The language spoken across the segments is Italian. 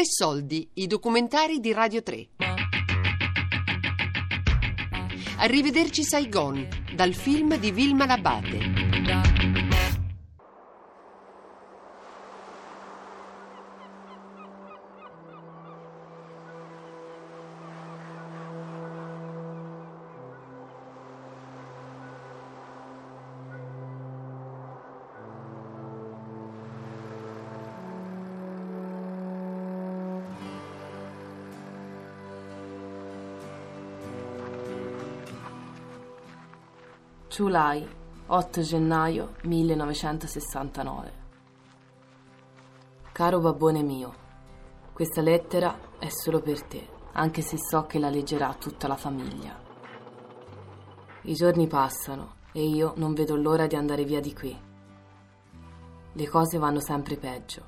Tre soldi, i documentari di Radio 3. Arrivederci Saigon, dal film di Vilma Labate. Giulai, 8 gennaio 1969. Caro babbone mio, questa lettera è solo per te, anche se so che la leggerà tutta la famiglia. I giorni passano e io non vedo l'ora di andare via di qui. Le cose vanno sempre peggio.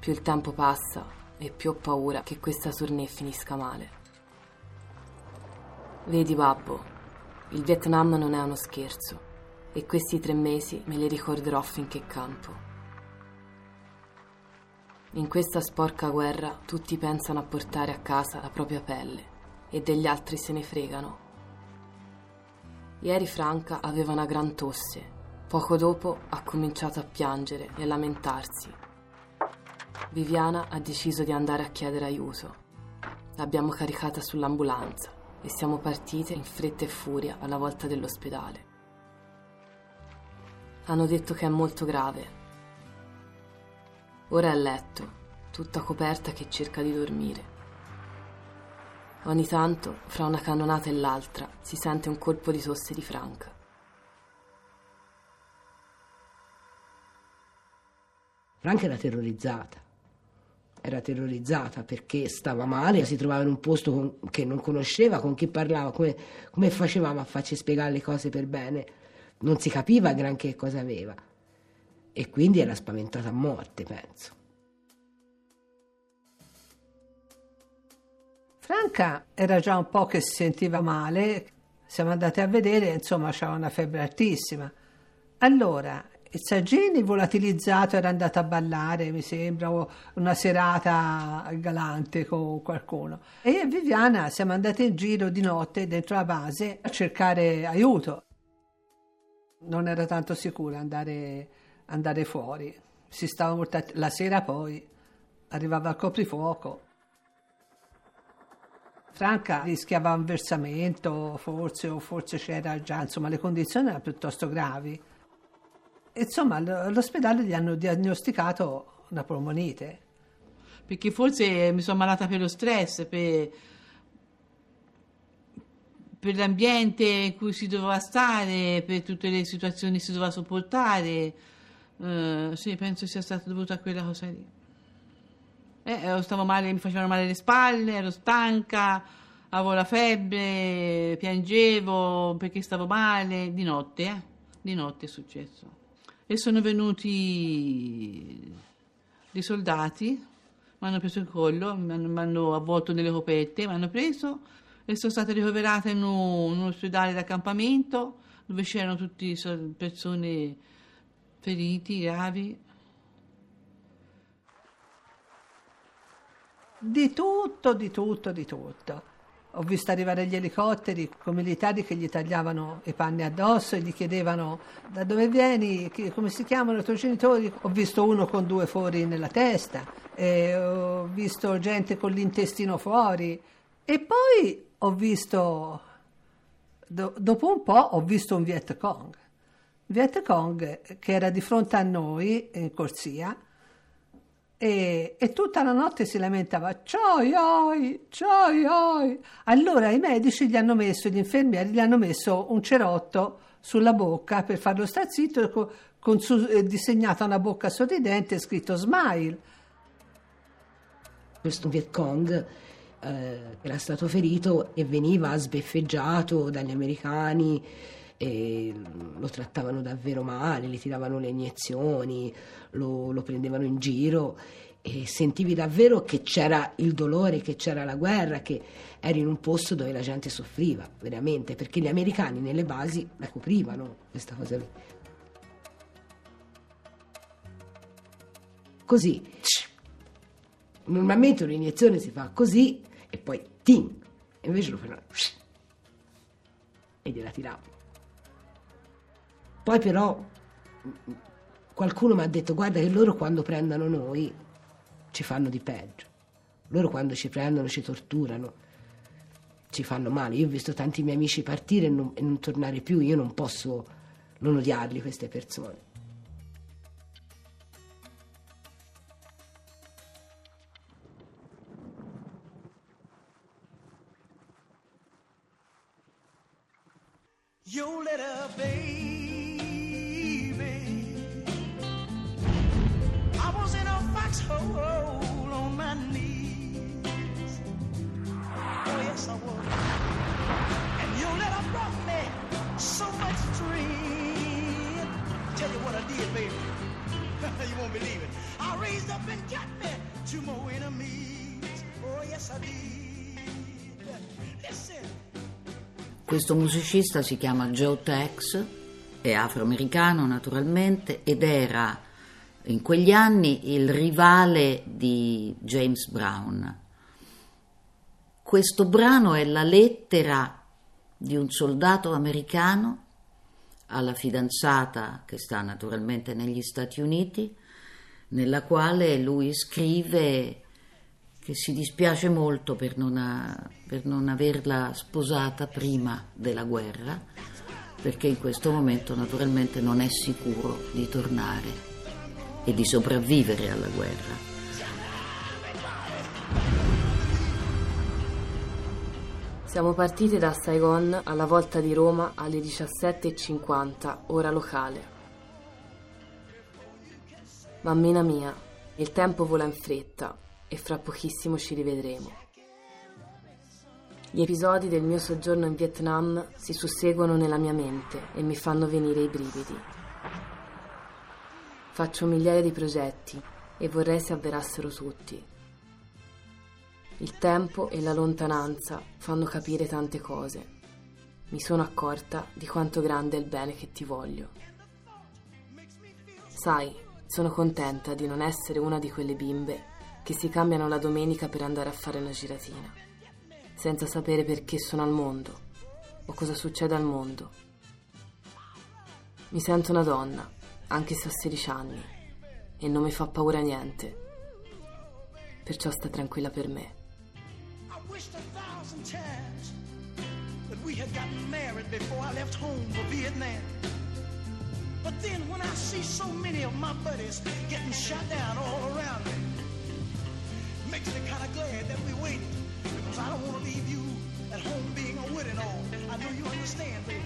Più il tempo passa e più ho paura che questa tournée finisca male. Vedi, babbo, il Vietnam non è uno scherzo e questi tre mesi me li ricorderò finché campo. In questa sporca guerra tutti pensano a portare a casa la propria pelle e degli altri se ne fregano. Ieri Franca aveva una gran tosse. Poco dopo ha cominciato a piangere e a lamentarsi. Viviana ha deciso di andare a chiedere aiuto. L'abbiamo caricata sull'ambulanza e siamo partite in fretta e furia alla volta dell'ospedale. Hanno detto che è molto grave. Ora è a letto, tutta coperta che cerca di dormire. Ogni tanto, fra una cannonata e l'altra, si sente un colpo di tosse di Franca. Franca era terrorizzata era terrorizzata perché stava male, si trovava in un posto con, che non conosceva, con chi parlava, come, come facevamo a farci spiegare le cose per bene? Non si capiva granché cosa aveva e quindi era spaventata a morte, penso. Franca era già un po' che si sentiva male, siamo andati a vedere, insomma, aveva una febbre altissima. Allora, il Saggini volatilizzato era andato a ballare, mi sembra, una serata galante con qualcuno. E io e Viviana siamo andati in giro di notte dentro la base a cercare aiuto. Non era tanto sicuro andare, andare fuori. Si stava molto la sera poi arrivava il coprifuoco. Franca rischiava un versamento, forse, o forse c'era già, insomma, le condizioni erano piuttosto gravi. Insomma, all'ospedale gli hanno diagnosticato una polmonite. Perché forse mi sono ammalata per lo stress, per, per l'ambiente in cui si doveva stare, per tutte le situazioni che si doveva sopportare. Uh, sì, penso sia stato dovuto a quella cosa lì. Eh, stavo male, mi facevano male le spalle, ero stanca, avevo la febbre, piangevo perché stavo male, di notte, eh? Di notte è successo e sono venuti dei soldati, mi hanno preso il collo, mi hanno, hanno avvolto nelle copette, mi hanno preso e sono stata ricoverata in un, un ospedale d'accampamento dove c'erano tutte persone feriti, gravi. Di tutto, di tutto, di tutto. Ho visto arrivare gli elicotteri con militari che gli tagliavano i panni addosso e gli chiedevano da dove vieni, come si chiamano i tuoi genitori. Ho visto uno con due fori nella testa, ho visto gente con l'intestino fuori e poi ho visto, do, dopo un po' ho visto un Viet Cong. Viet Cong che era di fronte a noi in corsia e, e, tutta la notte si lamentava cioi oi, cioi oi. Allora i medici gli hanno messo, gli infermieri gli hanno messo un cerotto sulla bocca per farlo star zitto con, con su, eh, disegnata una bocca sorridente e scritto smile. Questo Viet Cong eh, era stato ferito e veniva sbeffeggiato dagli americani lo trattavano davvero male, gli tiravano le iniezioni, lo, lo prendevano in giro e sentivi davvero che c'era il dolore, che c'era la guerra, che eri in un posto dove la gente soffriva, veramente, perché gli americani nelle basi la coprivano questa cosa lì. Così Normalmente un'iniezione si fa così e poi ting, e invece lo fanno e gliela tiravano. Poi però qualcuno mi ha detto guarda che loro quando prendono noi ci fanno di peggio. Loro quando ci prendono ci torturano, ci fanno male. Io ho visto tanti miei amici partire e non, e non tornare più, io non posso non odiarli queste persone. Raised up and got me two more enemies. Oh, yes, I did. Listen. Questo musicista si chiama Joe Tex, è afroamericano naturalmente ed era in quegli anni il rivale di James Brown. Questo brano è la lettera di un soldato americano alla fidanzata che sta naturalmente negli Stati Uniti, nella quale lui scrive che si dispiace molto per non, ha, per non averla sposata prima della guerra, perché in questo momento naturalmente non è sicuro di tornare e di sopravvivere alla guerra. Siamo partiti da Saigon alla volta di Roma alle 17.50, ora locale. Mammina mia, il tempo vola in fretta e fra pochissimo ci rivedremo. Gli episodi del mio soggiorno in Vietnam si susseguono nella mia mente e mi fanno venire i brividi. Faccio migliaia di progetti e vorrei si avverassero tutti. Il tempo e la lontananza fanno capire tante cose. Mi sono accorta di quanto grande è il bene che ti voglio. Sai, sono contenta di non essere una di quelle bimbe che si cambiano la domenica per andare a fare una giratina, senza sapere perché sono al mondo o cosa succede al mondo. Mi sento una donna, anche se ho 16 anni, e non mi fa paura niente. Perciò sta tranquilla per me. I wished a thousand times that we had gotten married before I left home for Vietnam. But then when I see so many of my buddies getting shot down all around me, makes me kind of glad that we waited. Because I don't want to leave you at home being a widow and all. I know you understand, baby.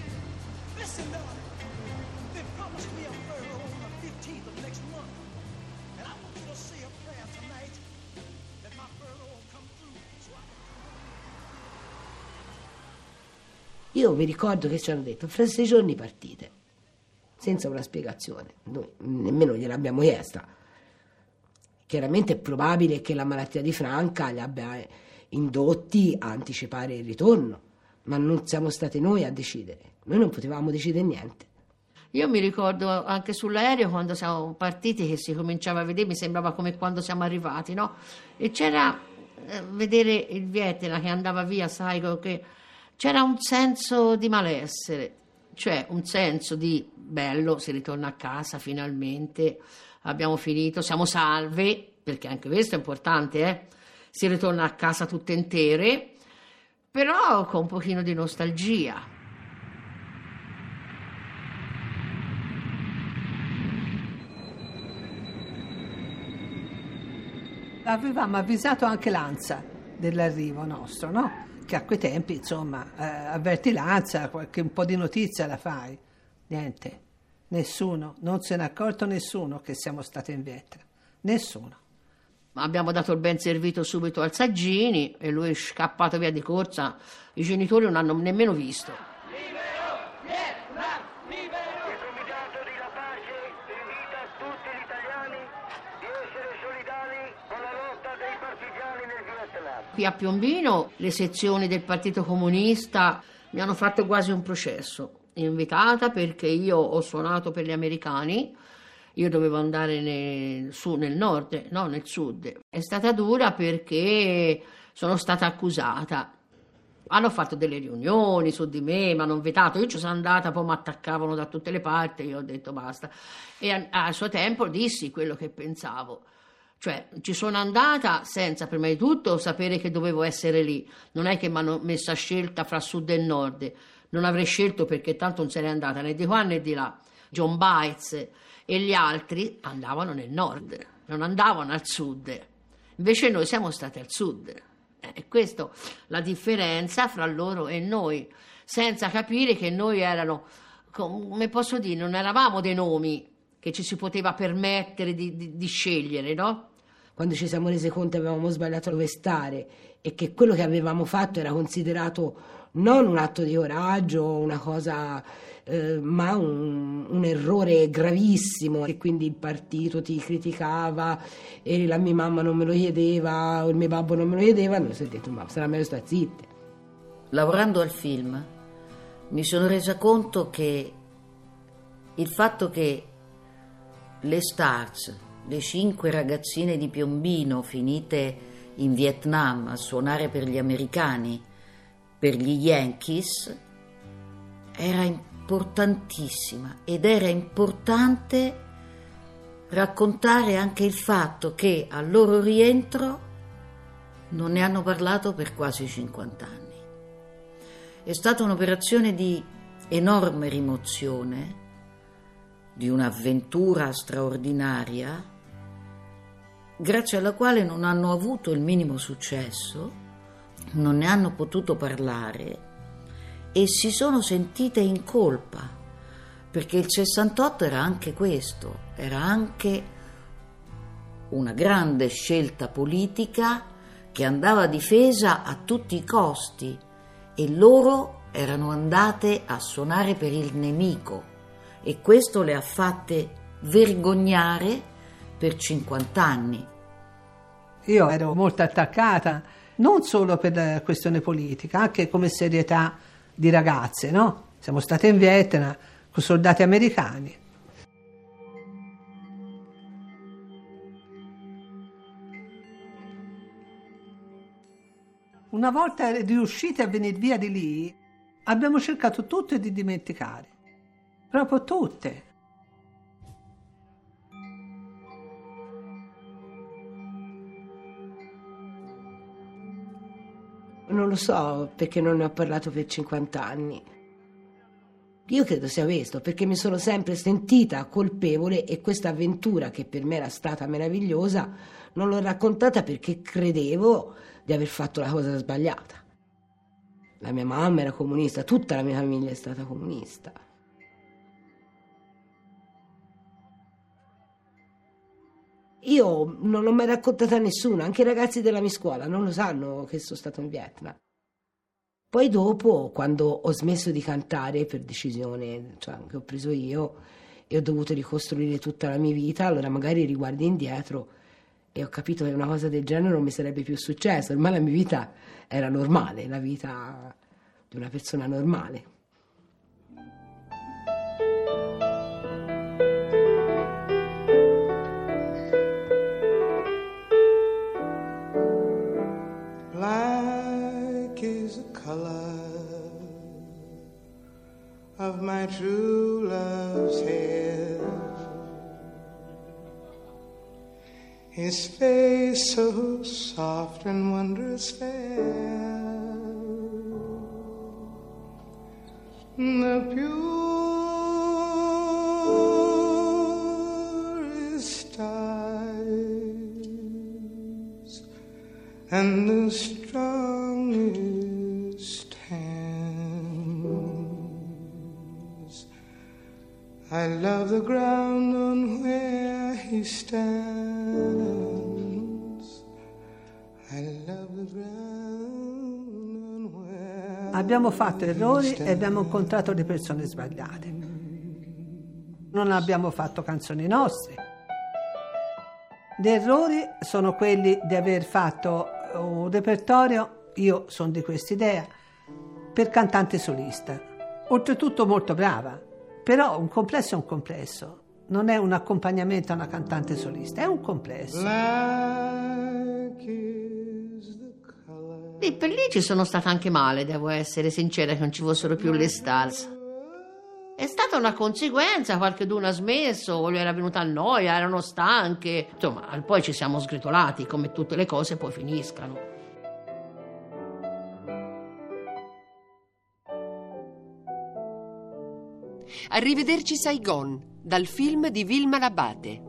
Listen, darling. They promised me a furlough on the 15th of next month. And I want you to say a prayer tonight that my furlough will come through. So Io vi ricordo che ci hanno detto fra sei giorni partite, senza una spiegazione, noi nemmeno gliel'abbiamo chiesta. Chiaramente è probabile che la malattia di Franca li abbia indotti a anticipare il ritorno, ma non siamo stati noi a decidere, noi non potevamo decidere niente. Io mi ricordo anche sull'aereo quando siamo partiti che si cominciava a vedere, mi sembrava come quando siamo arrivati, no? E c'era eh, vedere il Vietnam che andava via, sai, che c'era un senso di malessere, cioè un senso di bello, si ritorna a casa finalmente, abbiamo finito, siamo salve, perché anche questo è importante, eh? Si ritorna a casa tutte intere, però con un pochino di nostalgia. Avevamo avvisato anche l'ANSA dell'arrivo nostro, no? Che a quei tempi, insomma, eh, avverti l'ANSA, qualche un po' di notizia la fai. Niente, nessuno, non se n'è accorto nessuno che siamo stati in Vietnam. Nessuno. Abbiamo dato il ben servito subito al Saggini e lui è scappato via di corsa. I genitori non hanno nemmeno visto. Il Comitato di La Pace invita tutti gli italiani di essere solidali con la lotta dei partigiani nel Vietnam. Qui a Piombino le sezioni del Partito Comunista mi hanno fatto quasi un processo. Invitata perché io ho suonato per gli americani io dovevo andare nel, su, nel nord, no, nel sud. È stata dura perché sono stata accusata. Hanno fatto delle riunioni su di me, mi hanno vetato. Io ci sono andata, poi mi attaccavano da tutte le parti. Io ho detto basta. E a- al suo tempo dissi quello che pensavo. Cioè, ci sono andata senza prima di tutto sapere che dovevo essere lì. Non è che mi hanno messo a scelta fra sud e nord. Non avrei scelto perché tanto non sarei andata né di qua né di là. John Bites e gli altri andavano nel nord, non andavano al sud. Invece noi siamo stati al sud. Eh, E questa la differenza fra loro e noi, senza capire che noi erano, come posso dire, non eravamo dei nomi che ci si poteva permettere di, di- di scegliere, no? Quando ci siamo resi conto che avevamo sbagliato dove stare e che quello che avevamo fatto era considerato non un atto di coraggio, una cosa, eh, ma un, un errore gravissimo e quindi il partito ti criticava e la mia mamma non me lo chiedeva o il mio babbo non me lo chiedeva, noi si è detto ma sarà meglio stare zitte. Lavorando al film mi sono resa conto che il fatto che le stars, le cinque ragazzine di Piombino finite in Vietnam a suonare per gli americani, per gli Yankees, era importantissima ed era importante raccontare anche il fatto che al loro rientro non ne hanno parlato per quasi 50 anni. È stata un'operazione di enorme rimozione, di un'avventura straordinaria, grazie alla quale non hanno avuto il minimo successo, non ne hanno potuto parlare e si sono sentite in colpa, perché il 68 era anche questo, era anche una grande scelta politica che andava difesa a tutti i costi e loro erano andate a suonare per il nemico e questo le ha fatte vergognare per 50 anni. Io ero molto attaccata, non solo per la questione politica, anche come serietà di ragazze, no? Siamo state in Vietnam con soldati americani. Una volta riusciti a venire via di lì, abbiamo cercato tutte di dimenticare, proprio tutte. Non lo so perché non ne ho parlato per 50 anni. Io credo sia questo, perché mi sono sempre sentita colpevole e questa avventura, che per me era stata meravigliosa, non l'ho raccontata perché credevo di aver fatto la cosa sbagliata. La mia mamma era comunista, tutta la mia famiglia è stata comunista. Io non l'ho mai raccontata a nessuno, anche i ragazzi della mia scuola non lo sanno che sono stato in Vietnam. Poi dopo, quando ho smesso di cantare per decisione cioè, che ho preso io e ho dovuto ricostruire tutta la mia vita, allora magari riguardi indietro e ho capito che una cosa del genere non mi sarebbe più successo. Ormai la mia vita era normale, la vita di una persona normale. His face so soft and wondrous fair. The purest eyes and the strongest hands. I love the ground on where he stands. Abbiamo fatto errori e abbiamo incontrato le persone sbagliate. Non abbiamo fatto canzoni nostre. Gli errori sono quelli di aver fatto un repertorio, io sono di quest'idea, per cantante solista. Oltretutto molto brava, però un complesso è un complesso. non è un accompagnamento a una cantante solista, è un complesso. The E per lì ci sono stata anche male, devo essere sincera, che non ci fossero più le stars. È stata una conseguenza, qualcuno ha smesso, o era venuta a noia, erano stanche. Insomma, poi ci siamo sgretolati, come tutte le cose poi finiscano. Arrivederci Saigon, dal film di Vilma Labate.